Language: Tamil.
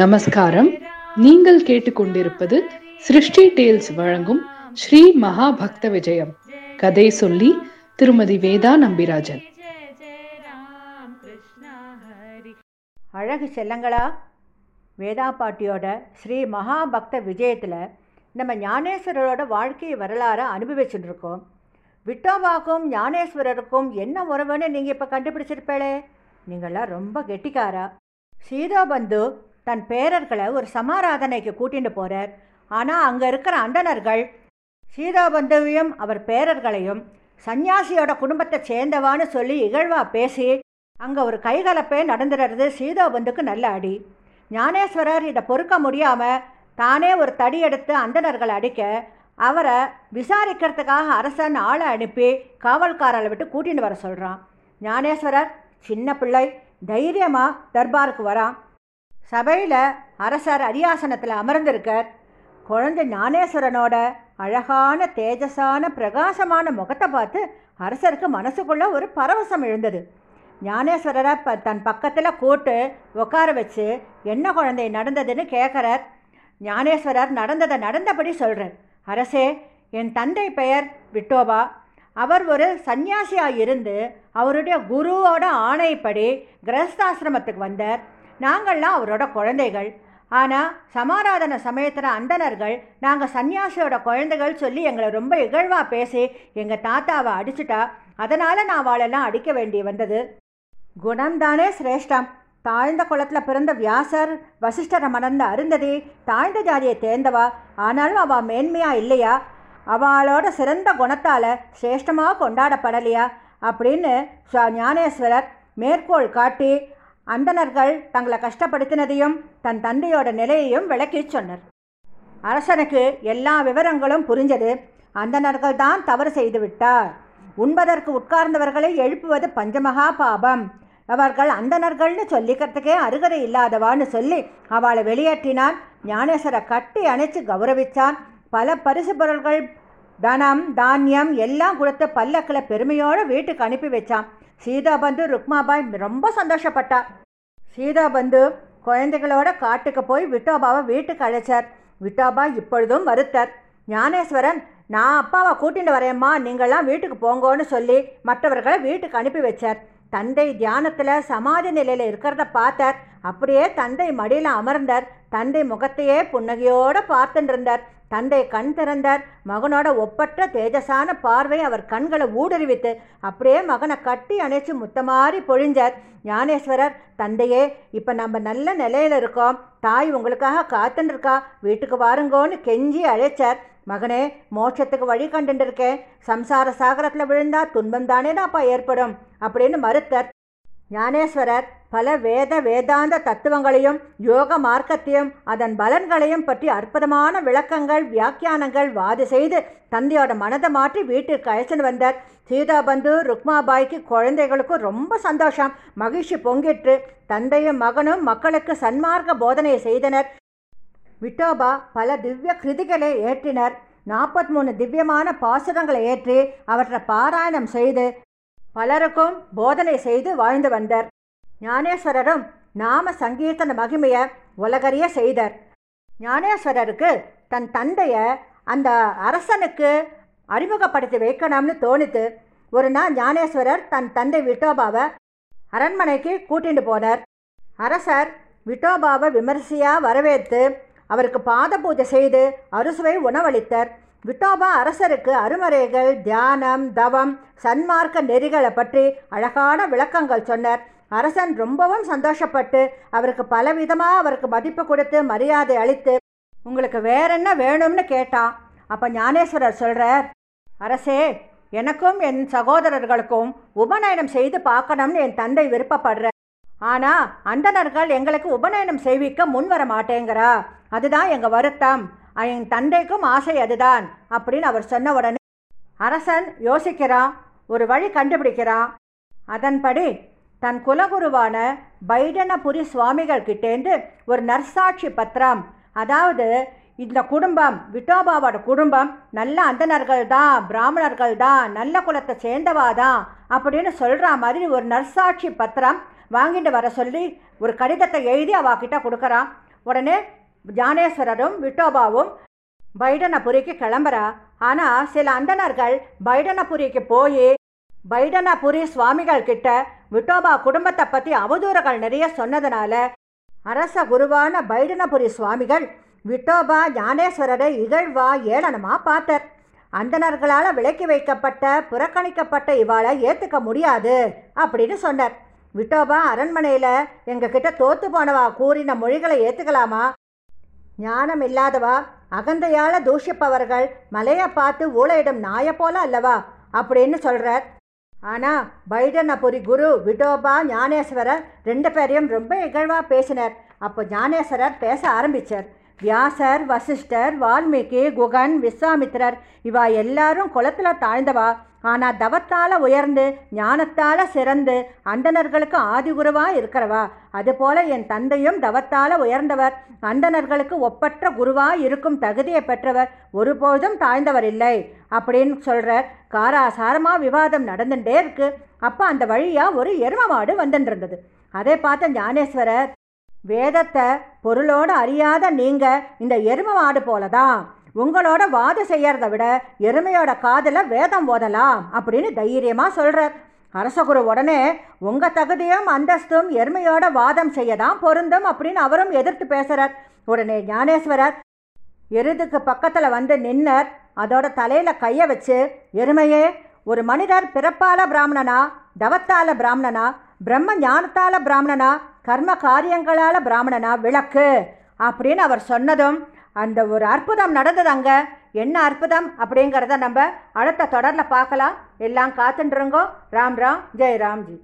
நமஸ்காரம். நீங்கள் கேட்டுக்கொண்டிருப்பது சிருஷ்டி டேல்ஸ் வழங்கும் ஸ்ரீ மகா பக்த விஜயம். கதை சொல்லி திருமதி வேதா நம்பிராஜன். அழகு செல்லங்களா? வேதா பாட்டியோட ஸ்ரீ மகாபக்த விஜயத்தில் நம்ம ஞானேஸ்வரரோட வாழ்க்கை வரலாறை அனுபவிச்சுட்டு இருக்கோம் விட்டோபாக்கும் ஞானேஸ்வரருக்கும் என்ன உறவுன்னு நீங்கள் இப்போ கண்டுபிடிச்சிருப்பேளே? நீங்களாம் ரொம்ப கெட்டிக்காரா? சீதோபந்து தன் பேரர்களை ஒரு சமாராதனைக்கு கூட்டிட்டு போகிறார் ஆனால் அங்கே இருக்கிற அந்தணர்கள் சீதாபந்தவியும் அவர் பேரர்களையும் சந்நியாசியோட குடும்பத்தை சேர்ந்தவான்னு சொல்லி இகழ்வா பேசி அங்கே ஒரு கைகலப்பே நடந்துடுறது சீதோபந்துக்கு நல்ல அடி. ஞானேஸ்வரர் இதை பொறுக்க முடியாமல் தானே ஒரு தடி எடுத்து அந்தனர்களை அடிக்க அவரை விசாரிக்கிறதுக்காக அரசன் ஆளை அனுப்பி காவல்காரரை விட்டு கூட்டின்னு வர சொல்கிறான் ஞானேஸ்வரர் சின்ன பிள்ளை தைரியமாக தர்பாருக்கு வரான். சபையில் அரசர் அரியாசனத்தில் அமர்ந்திருக்கார். குழந்தை ஞானேஸ்வரனோட அழகான தேஜஸான பிரகாசமான முகத்தை பார்த்து அரசருக்கு மனசுக்குள்ள ஒரு பரவசம் எழுந்தது. ஞானேஸ்வரரை ப தன் பக்கத்தில் கூட்டு உட்கார வச்சு என்ன குழந்தை நடந்ததுன்னு கேட்குறார் ஞானேஸ்வரர் நடந்ததை நடந்தபடி சொல்கிறார் அரசே என் தந்தை பெயர் விட்டோபா. அவர் ஒரு சந்நியாசியாக இருந்து அவருடைய குருவோட ஆணைப்படி கிரகஸ்தாசிரமத்துக்கு வந்தார். நாங்கள்லாம் அவரோட குழந்தைகள். ஆனால் சமாராதன சமயத்தில் அந்தணர்கள் நாங்கள் சன்னியாசியோட குழந்தைகள் சொல்லி எங்களை ரொம்ப இகழ்வாக பேசி எங்கள் தாத்தாவை அடிச்சுட்டா அதனால் நான் அவளெல்லாம் அடிக்க வேண்டி வந்தது. குணம்தானே சிரேஷ்டம். தாழ்ந்த குளத்தில் பிறந்த வியாசர் வசிஷ்டரை மணந்த அருந்ததி தாழ்ந்த ஜாதியை தேர்ந்தவா ஆனாலும் அவள் மேன்மையாக இல்லையா? அவளோட சிறந்த குணத்தால் சிரேஷ்டமாக கொண்டாடப்படலையா? அப்படின்னு ஞானேஸ்வரர் மேற்கோள் காட்டி அந்தணர்கள் தங்களை கஷ்டப்படுத்தினதையும் தன் தந்தையோட நிலையையும் விளக்கி சொன்னார். அரசனுக்கு எல்லா விவரங்களும் புரிஞ்சது. அந்தணர்கள் தான் தவறு செய்து விட்டார். உண்பதற்கு உட்கார்ந்தவர்களை எழுப்புவது பஞ்சமகா பாபம். அவர்கள் அந்தணர்கள்னு சொல்லிக்கிறதுக்கே அருகதை இல்லாதவான்னு சொல்லி அவளை வெளியேற்றினான் ஞானேஸ்வரை கட்டி அணைச்சு கௌரவித்தான் பல பரிசு பொருள்கள் தனம் தானியம் எல்லாம் கொடுத்து பல்லக்கில் பெருமையோடு வீட்டுக்கு அனுப்பி வச்சான். சீதாபந்து ருக்மாபாய் ரொம்ப சந்தோஷப்பட்டா. சீதாபந்து குழந்தைகளோட காட்டுக்கு போய் விட்டோபாவை வீட்டுக்கு அழைச்சார். விட்டோபா இப்பொழுதும் வருத்தர். ஞானேஸ்வரன் நான் அப்பாவை கூட்டிட்டு வரேம்மா நீங்கள்லாம் வீட்டுக்கு போங்கோன்னு சொல்லி மற்றவர்களை வீட்டுக்கு அனுப்பி வச்சார். தந்தை தியானத்தில் சமாதி நிலையில் இருக்கிறத பார்த்தார். அப்படியே தந்தை மடியில் அமர்ந்தார். தந்தை முகத்தையே புன்னகையோடு பார்த்துட்டு இருந்தார். தந்தை கண் திறந்தார். மகனோட ஒப்பற்ற தேஜஸான பார்வை அவர் கண்களை ஊடுருவித்து அப்படியே மகனை கட்டி அணைச்சு முத்தமாறி பொழிஞ்சார். ஞானேஸ்வரர் தந்தையே இப்போ நம்ம நல்ல நிலையில் இருக்கோம். தாய் உங்களுக்காக காத்துருக்கா வீட்டுக்கு வாருங்கோன்னு கெஞ்சி அழைச்சார். மகனே மோட்சத்துக்கு வழி கண்டுருக்கேன் சம்சார சாகரத்தில் விழுந்தா துன்பம் தானே தான்ப்பா ஏற்படும்? அப்படின்னு மறுத்தர். ஞானேஸ்வரர் பல வேத வேதாந்த தத்துவங்களையும் யோக மார்க்கத்தையும் அதன் பலன்களையும் பற்றி அற்புதமான விளக்கங்கள் வியாக்கியானங்கள் வாது செய்து தந்தையோட மனதை மாற்றி வீட்டிற்கு அழைச்சின்னு வந்தார். சீதாபந்து ருக்மாபாய்க்கு குழந்தைகளுக்கும் ரொம்ப சந்தோஷம். மகிழ்ச்சி பொங்கிற்று. தந்தையும் மகனும் மக்களுக்கு சன்மார்க்க போதனை செய்தனர். விட்டோபா பல திவ்ய கிருதிகளை ஏற்றினர். நாற்பத்தி மூணு திவ்யமான பாசுரங்களை ஏற்றி அவற்றை பாராயணம் செய்து பலருக்கும் போதனை செய்து வாழ்ந்து வந்தார். ஞானேஸ்வரரும் நாம சங்கீர்த்தன மகிமையை உலகறிய செய்தார். ஞானேஸ்வரருக்கு தன் தந்தைய அந்த அரசனுக்கு அறிமுகப்படுத்தி வைக்கணும்னு தோணித்து ஒரு நாள் ஞானேஸ்வரர் தன் தந்தை விட்டோபாவை அரண்மனைக்கு கூட்டிட்டு போனார். அரசர் விட்டோபாவை விமரிசையாக வரவேற்று அவருக்கு பாத பூஜை செய்து அறுசுவை உணவளித்தார். விட்டோபா அரசருக்கு அருமறைகள் தியானம் தவம் சன்மார்க்க நெறிகளை பற்றி அழகான விளக்கங்கள் சொன்னார். அரசன் ரொம்பவும் சந்தோஷப்பட்டு அவருக்கு பலவிதமாக அவருக்கு மதிப்பு கொடுத்து மரியாதை அளித்து உங்களுக்கு வேற என்ன வேணும்னு கேட்டான். அப்போ ஞானேஸ்வரர் சொல்கிறார் அரசே எனக்கும் என் சகோதரர்களுக்கும் உபநயனம் செய்து பார்க்கணும்னு என் தந்தை விருப்பப்படுற. ஆனால் அந்தணர்கள் எங்களுக்கு உபநயனம் செய்விக்க முன்வர மாட்டேங்கிறா. அதுதான் எங்கள் வருத்தம். என் தந்தைக்கும் ஆசை அதுதான் அப்படின்னு அவர் சொன்ன உடனே அரசன் யோசிக்கிறான் ஒரு வழி கண்டுபிடிக்கிறான். அதன்படி தன் குலகுருவான பைடனபுரி சுவாமிகள் கிட்டேந்து ஒரு நர்சாட்சி பத்திரம் அதாவது இந்த குடும்பம் விட்டோபாவோட குடும்பம் நல்ல அந்தனர்கள் தான் பிராமணர்கள் தான் நல்ல குலத்தை சேர்ந்தவா தான் அப்படின்னு சொல்கிற மாதிரி ஒரு நர்சாட்சி பத்திரம் வாங்கிட்டு வர சொல்லி ஒரு கடிதத்தை எழுதி அவகிட்ட கொடுக்குறான். உடனே ஜானேஸ்வரரும் விட்டோபாவும் பைடனபுரிக்கு கிளம்புறா. ஆனால் சில அந்தணர்கள் பைடனபுரிக்கு போய் பைடனபுரி சுவாமிகள் கிட்ட விட்டோபா குடும்பத்தை பற்றி அவதூறுகள் நிறைய சொன்னதுனால அரச குருவான பைடனபுரி சுவாமிகள் விட்டோபா ஞானேஸ்வரரை இகழ்வா ஏளனமாக பார்த்தார். அந்தணர்களால் விலக்கி வைக்கப்பட்ட புறக்கணிக்கப்பட்ட இவாளை ஏற்றுக்க முடியாது அப்படின்னு சொன்னார். விட்டோபா அரண்மனையில் எங்ககிட்ட தோத்து போனவா கூறின மொழிகளை ஏற்றுக்கலாமா ஞானம் இல்லாதவா அகந்தையால தூஷிப்பவர்கள் மலையை பார்த்து ஊழையிடும் நாயை போல அல்லவா? அப்படின்னு சொல்கிறார் ஆனால் பைடனபுரி குரு விடோபா ஞானேஸ்வரர் ரெண்டு பேரையும் ரொம்ப இகழ்வாக பேசினார். அப்போ ஞானேஸ்வரர் பேச ஆரம்பித்தார் வியாசர் வசிஷ்டர் வால்மீகி குகன் விஸ்வாமித்திரர் இவா எல்லாரும் குளத்தில் தாழ்ந்தவா? ஆனால் தவத்தால் உயர்ந்து ஞானத்தால் சிறந்து அந்தணர்களுக்கு ஆதிகுருவாக இருக்கிறவா? அதுபோல என் தந்தையும் தவத்தால் உயர்ந்தவர். அந்தணர்களுக்கு ஒப்பற்ற குருவாக இருக்கும் தகுதியை பெற்றவர். ஒருபோதும் தாழ்ந்தவர் இல்லை. அப்படின்னு சொல்கிறார் காராசாரமாக விவாதம் நடந்துட்டே இருக்கு. அப்போ அந்த வழியாக ஒரு எரும மாடு வந்துட்டு அதை பார்த்த ஞானேஸ்வரர் வேதத்தை பொருளோடு அறியாத நீங்கள் இந்த எரும மாடு போல தான் உங்களோட வாதம் செய்யறதை விட எருமையோட காதில் வேதம் ஓதலாம் அப்படின்னு தைரியமாக சொல்கிறார் அரசகுரு உடனே உங்கள் தகுதியும் அந்தஸ்தும் எருமையோட வாதம் செய்ய தான் பொருந்தும் அப்படின்னு அவரும் எதிர்த்து பேசுகிறார் உடனே ஞானேஸ்வரர் எருதுக்கு பக்கத்தில் வந்து நின்னர். அதோட தலையில் கையை வச்சு எருமையே ஒரு மனிதர் பிறப்பால பிராமணனா தவத்தால பிராமணனா பிரம்ம ஞானத்தால பிராமணனா கர்ம காரியங்களால பிராமணனா விளக்கு அப்படின்னு அவர் சொன்னதும் அந்த ஒரு அற்புதம் நடந்தது அங்கே. என்ன அற்புதம் அப்படிங்கிறத நம்ம அடுத்த தொடரில் பார்க்கலாம். எல்லாம் காத்துட்டுருங்கோ ராம் ராம். ஜெய் ராம்ஜி